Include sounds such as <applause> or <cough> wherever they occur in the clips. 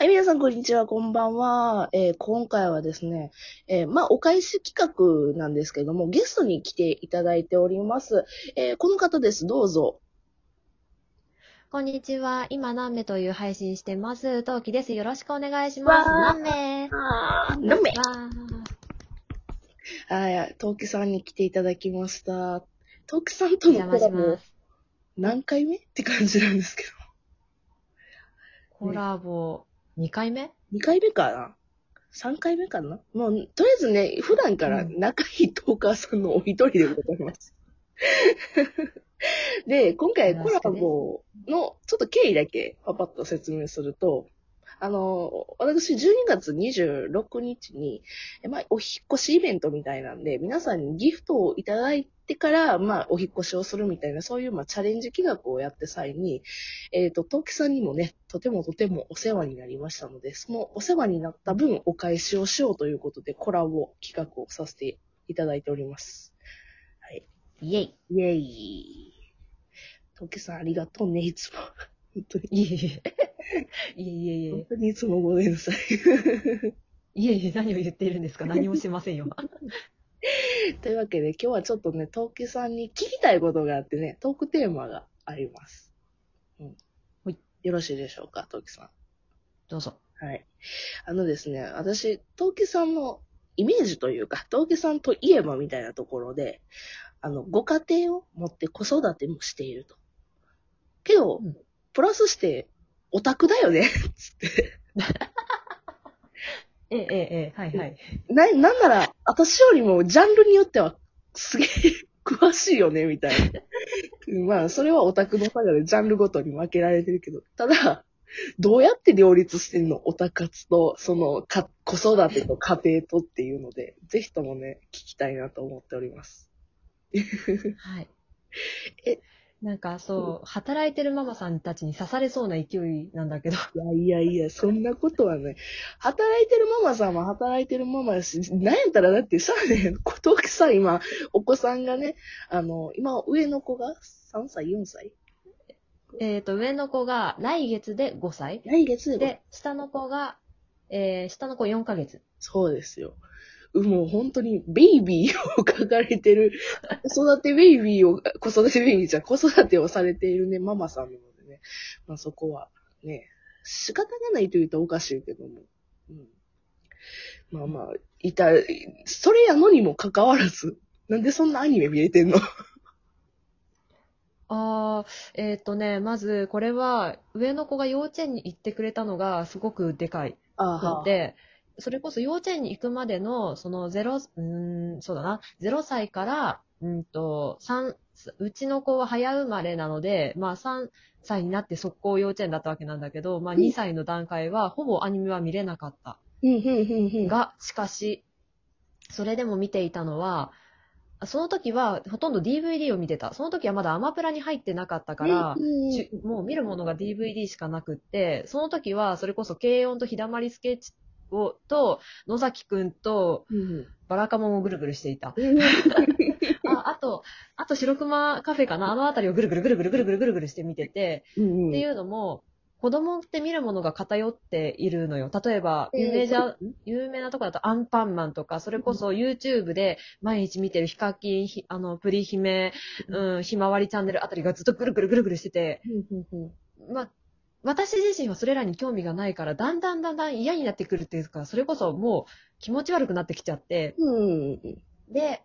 はい、皆さん、こんにちは、こんばんは。えー今回はですね、えーまあ、お返し企画なんですけども、ゲストに来ていただいております。えーこの方です、どうぞ。こんにちは。今、何名という配信してます。トウキです。よろしくお願いします。何名あー、飲めわーはい、トウキさんに来ていただきました。トウキさんとのコラボ。何回目？って感じなんですけコラボ、2回目？ど。2回目かな ?3 回目かな？もう、とりあえずね、普段から仲いいトーカーさんのお一人でございます。<laughs> で、今回コラボのちょっと経緯だけパパッと説明すると、あの、私12月26日に、えまあ、お引っ越しイベントみたいなんで、皆さんにギフトをいただいてから、まあ、お引っ越しをするみたいな、そういう、まあ、チャレンジ企画をやって際に、えっ、と、トウキさんにもね、とてもとてもお世話になりましたので、そのお世話になった分、お返しをしようということで、コラボ企画をさせていただいております。はい。イェイ。イェイ。トウキさんありがとうね、いつも。本当に。いえいえ。いえいえいえ。本当にいつもごめんなさい。いえいえ、何を言っているんですか？何もしませんよ。<laughs> というわけで、今日はちょっとね、トウキさんに聞きたいことがあってね、トークテーマがあります。うん。はいよろしいでしょうか、トウキさん。どうぞ。はい。あのですね、私、トウキさんのイメージというか、トウキさんといえばみたいなところで、あの、ご家庭を持って子育てもしていると。けど、うんプラスして、オタクだよね、つって。<laughs> ええ、えはいはい。な、なんなら、私よりもジャンルによっては、すげえ詳しいよね、みたいな。<laughs> まあ、それはオタクの差がでジャンルごとに分けられてるけど、ただ、どうやって両立してんのオタ活と、その、か、子育てと家庭とっていうので、ぜひともね、聞きたいなと思っております。はい。<laughs> えなんかそう、働いてるママさんたちに刺されそうな勢いなんだけど。いやいやいや、そんなことはね。働いてるママさんも働いてるママだし、なんやったらだってさ、ね、小峠さん今、お子さんがね、あの、今上の子が3歳、4歳？えっと、上の子が来月で5歳。来月でで、下の子が、えー、下の子4ヶ月。そうですよ。もう本当にベイビーを描かれてる、子育てベイビーを、子育てベイビーじゃん子育てをされているね、ママさんなのでね。まあそこはね、仕方がないと言うとおかしいけども。うん、まあまあ、いた、それやのにもかかわらず、なんでそんなアニメ見れてんの？<laughs> ああ、えっ、とね、まず、これは、上の子が幼稚園に行ってくれたのがすごくでかい。あので、それこそ幼稚園に行くまでの、そのゼロ、うーん、そうだな、0歳から、うんと、3、うちの子は早生まれなので、まあ3歳になって速攻幼稚園だったわけなんだけど、まあうん2歳の段階はほぼアニメは見れなかった。うん、うん、うん、うん。が、しかし、それでも見ていたのは、その時はほとんど DVD を見てた。その時はまだアマプラに入ってなかったから、もう見るものが DVD しかなくって、その時はそれこそ軽音と日だまりスケッチをと野崎くんとうん。バラカモンをぐるぐるしていた。う <laughs> んああと、あと白熊カフェかな？あのあたりをぐるぐるぐるぐるぐるぐるぐるぐるして見てて、うんっていうのも、子供って見るものが偏っているのよ。例えば、有名じゃ、有名なところだとアンパンマンとか、それこそ YouTube で毎日見てるヒカキン、ひあの、プリ姫、うん、ひまわりチャンネルあたりがずっとぐるぐるぐるぐるしてて、うんうんうん。まあ、私自身はそれらに興味がないから、だんだんだんだん嫌になってくるっていうか、それこそもう気持ち悪くなってきちゃって、うんで、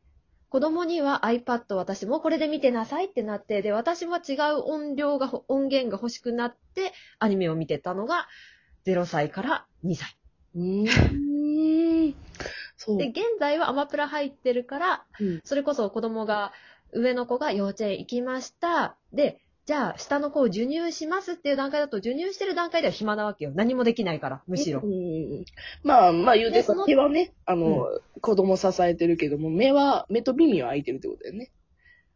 子供には iPad 私もこれで見てなさいってなって、で、私も違う音量が、音源が欲しくなって、アニメを見てたのが、0歳から2歳。うーん。そう。で、現在はアマプラ入ってるから、うんそれこそ子供が、上の子が幼稚園行きました。で、じゃあ、下の子を授乳しますっていう段階だと、授乳してる段階では暇なわけよ。何もできないから、むしろう。んまあまあ言うて手はね、あの、子供支えてるけども、目は、目と耳は開いてるってことだよね。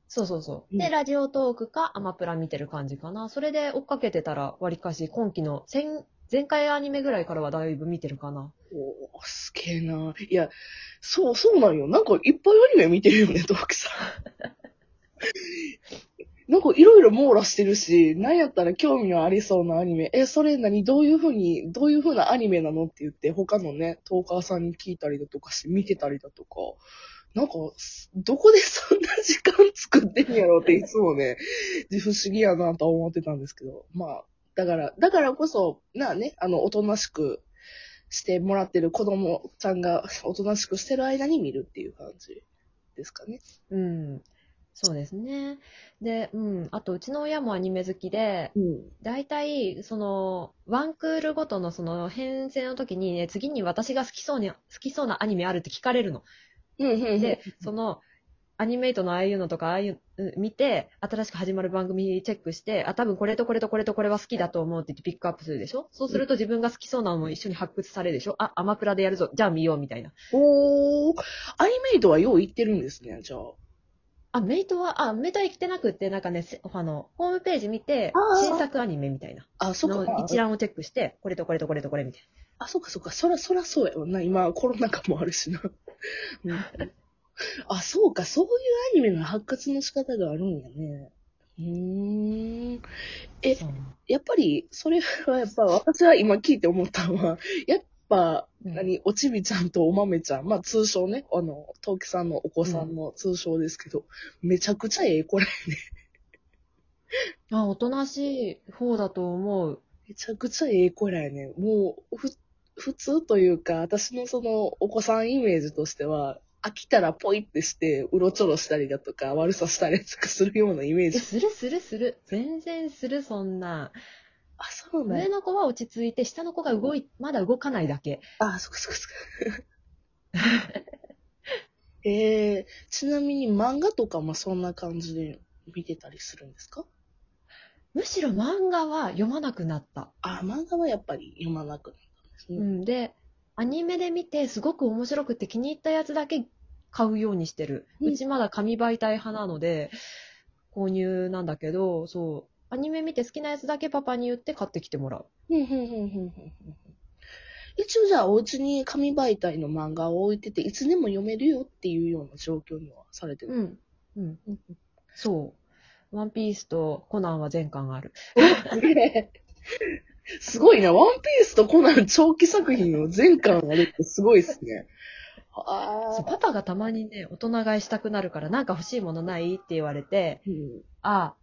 そうそうそう。うんで、ラジオトークかアマプラ見てる感じかな。それで追っかけてたら、わりかし、今期の前、前回アニメぐらいからはだいぶ見てるかな。おーすげえな。いや、そう、そうなんよ。なんかいっぱいアニメ見てるよね、トークさん。なんかいろいろ網羅してるし、なんやったら興味のありそうなアニメ、え、それ何？どういうふうに、どういうふうなアニメなの？って言って、他のね、トーカーさんに聞いたりだとかして、見てたりだとか、なんか、どこでそんな時間作ってんやろうっていつもね、不思議やなと思ってたんですけど、まあ、だから、だからこそ、なあね、あの、おとなしくしてもらってる子供ちゃんが、おとなしくしてる間に見るっていう感じですかね。うん。そうですね。で、うん。あと、うちの親もアニメ好きで、うん。大体、その、ワンクールごとのその編成の時にね、次に私が好きそうに、好きそうなアニメあるって聞かれるの。で、その、アニメイトのああいうのとか、ああいう、うん見て、新しく始まる番組チェックして、あ、多分これとこれとこれとこれは好きだと思うって言ってピックアップするでしょ？そうすると自分が好きそうなのも一緒に発掘されるでしょ？あ、アマプラでやるぞ。じゃあ見ようみたいな。おー、アニメイトはよう言ってるんですね、じゃあ。あ、メイトは、あ、メイトは生きてなくって、なんかね、せあの、ホームページ見て新作アニメみたいな。あ、そっか。の一覧をチェックして、これとこれとこれとこれみたいあ、そっかそっか。そら、そらそうやわな。今、コロナ禍もあるしな。<laughs> うん、あ、そうか。そういうアニメの発掘の仕方があるんやね。うーん。えやっぱり、それはやっぱ、私は今聞いて思ったのは、やっぱ、うん何、おちびちゃんとおまめちゃん、まあ通称ね、あの、トウキさんのお子さんの通称ですけど、めちゃくちゃええ子らやね。<laughs> あ、おとなしい方だと思う。めちゃくちゃええ子らやね。もう、ふ、普通というか、私のそのお子さんイメージとしては、飽きたらポイってして、うろちょろしたりだとか、悪さしたりとかするようなイメーえ、ジ。するするする。全然する、そんな。あ、そうなんや。上の子は落ち着いて、下の子が動い、まだ動かないだけ。あ、そっかそっかそっか。<laughs> えー、ちなみに漫画とかもそんな感じで見てたりするんですか？むしろ漫画は読まなくなった。あ、漫画はやっぱり読まなくなったんですね。うん。で、アニメで見て、すごく面白くて気に入ったやつだけ買うようにしてる。うんうちまだ紙媒体派なので、購入なんだけど、そう。アニメ見て好きなやつだけパパに言って買ってきてもらう。一応じゃあお家に紙媒体の漫画を置いてて、いつでも読めるよっていうような状況にはされてる。うん。うん。そう。ワンピースとコナンは全巻ある。<laughs> すごいな。ワンピースとコナン長期作品を全巻あるってすごいですね。<laughs> あパパがたまにね、大人買いしたくなるから、なんか欲しいものないって言われて、うん。あ、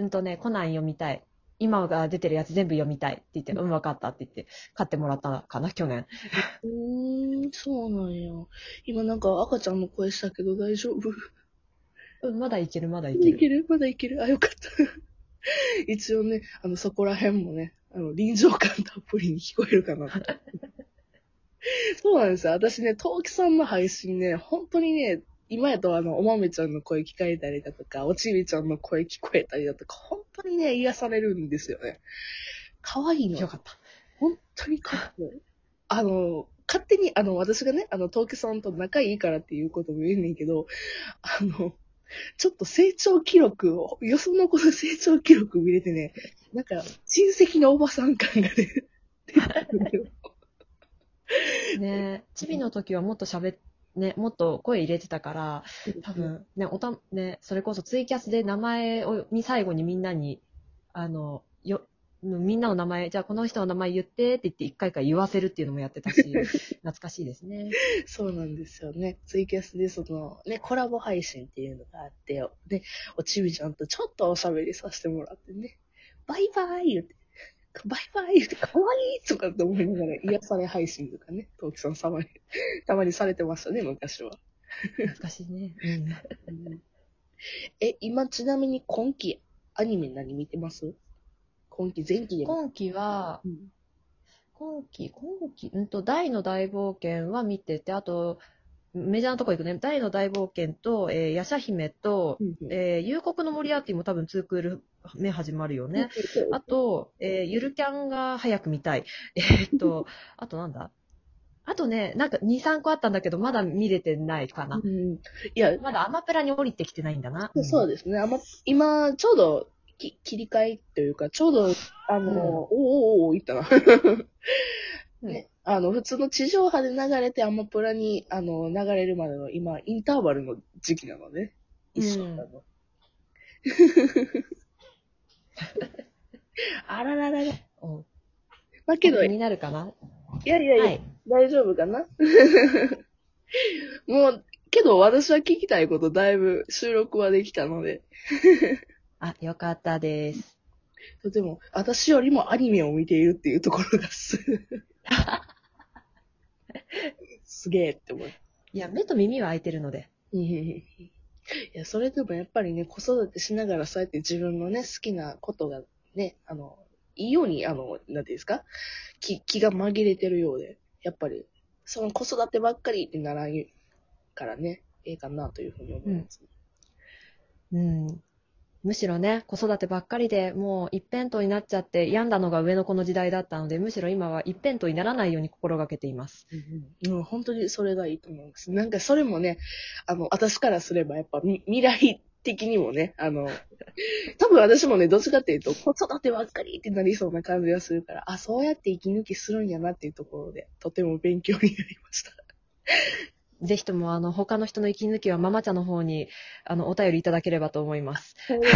うんとね、コナン読みたい。今が出てるやつ全部読みたいって言って、ううんかったって言って、買ってもらったかな、去年。うーん、そうなんや。今なんか赤ちゃんの声したけど大丈夫？うん、まだいける、まだいける。いける？まだいける？あ、よかった。<laughs> 一応ね、あの、そこら辺もね、あの、臨場感たっぷりに聞こえるかなと。<laughs> そうなんですよ。私ね、トウキさんの配信ね、本当にね、今やとあの、おまめちゃんの声聞かれたりだとか、おちびちゃんの声聞こえたりだとか、本当にね、癒されるんですよね。可愛いの。よかった。本当にかっこいい。<laughs> あの、勝手に、あの、私がね、あの、トウキさんと仲いいからっていうことも言えんねんけど、あの、ちょっと成長記録を、よその子の成長記録見れてね、なんか、親戚のおばさん感がね、出てくるよ。ねチビの時はもっと喋っ、ね、もっと声入れてたから、多分、ね、おた、ね、それこそツイキャスで名前を、に最後にみんなに、あの、よ、みんなの名前、じゃあこの人の名前言ってって言って一回一回言わせるっていうのもやってたし、<laughs> 懐かしいですね。そうなんですよね。ツイキャスでその、ね、コラボ配信っていうのがあってよ。で、おちびちゃんとちょっとおしゃべりさせてもらってね、バイバイ言って、バイバイ言って、かわいいとかって思いながら癒され配信とかね、トウキさんたまに、たまにされてましたね、昔は。懐かしいね。うん。え、今ちなみに今期アニメ何見てます？今期前期でも。今期は、うん今期、今期、うんと、大の大冒険は見てて、あと、メジャーなとこ行くね。大の大冒険と、えー、ヤシャ姫と、えー、夕刻のモリアーティも多分2クール目始まるよね。あと、えー、ゆるキャンが早く見たい。<laughs> えーっと、あとなんだ？あとね、なんか2、3個あったんだけど、まだ見れてないかなう。ん、いや、まだアマプラに降りてきてないんだな。そうですね。あんま、今、ちょうどき切り替えというか、ちょうど、あの、うんおーおーおーいったな。うんね、あの、普通の地上波で流れてアマプラに、あの、流れるまでの今、インターバルの時期なので、一緒なの。<laughs> あらららら。うん。だけど、い気になるかな？やいやいや、はい。大丈夫かな？<laughs> もう、けど私は聞きたいことだいぶ収録はできたので、<laughs> あ、よかったです。とても、私よりもアニメを見ているっていうところがす、すげえって思う。いや、目と耳は開いてるので。いや、それでもやっぱりね、子育てしながらそうやって自分のね、好きなことがね、あの、いいように、あの、なんていうんですか？気、気が紛れてるようで、やっぱり、その子育てばっかりってならんからね、ええかなというふうに思います。うん。むしろね、子育てばっかりでもう一辺倒になっちゃって病んだのが上の子の時代だったので、むしろ今は一辺倒にならないように心がけています。うん、う、本当にそれがいいと思います。なんかそれもね、あの、私からすればやっぱ未来的にもね、あの、多分私もね、どっちかっていうと、子育てばっかりってなりそうな感じがするから、あ、そうやって息抜きするんやなっていうところで、とても勉強になりました。ぜひとも、あの、他の人の息抜きはママ茶の方に、あの、お便りいただければと思います。そうで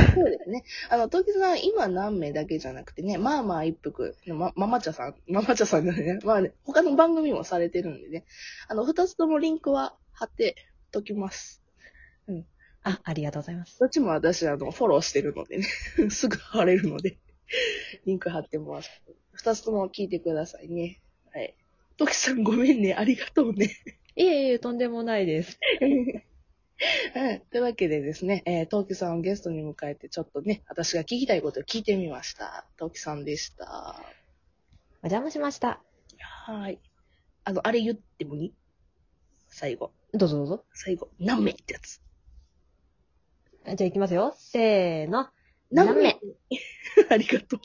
すね。あの、時さん、今何名だけじゃなくてね、まあまあ一服、ま、ママ茶さん、<laughs> ママ茶さんじゃないね。まあね、他の番組もされてるんでね、あの、二つともリンクは貼ってときます。あ、ありがとうございます。どっちも私、あの、フォローしてるのでね、<laughs> すぐ貼れるので、リンク貼ってます。二つとも聞いてくださいね。はい。トキさんごめんね、ありがとうね。いえいえ、とんでもないです。は <laughs> い。というわけでですね、えー、トウキさんをゲストに迎えて、ちょっとね、私が聞きたいことを聞いてみました。トウキさんでした。お邪魔しました。はい。あの、あれ言ってもいい？最後。どうぞどうぞ。最後。何名ってやつ。じゃあ行きますよ。せーの。何名 <laughs> ありがとう。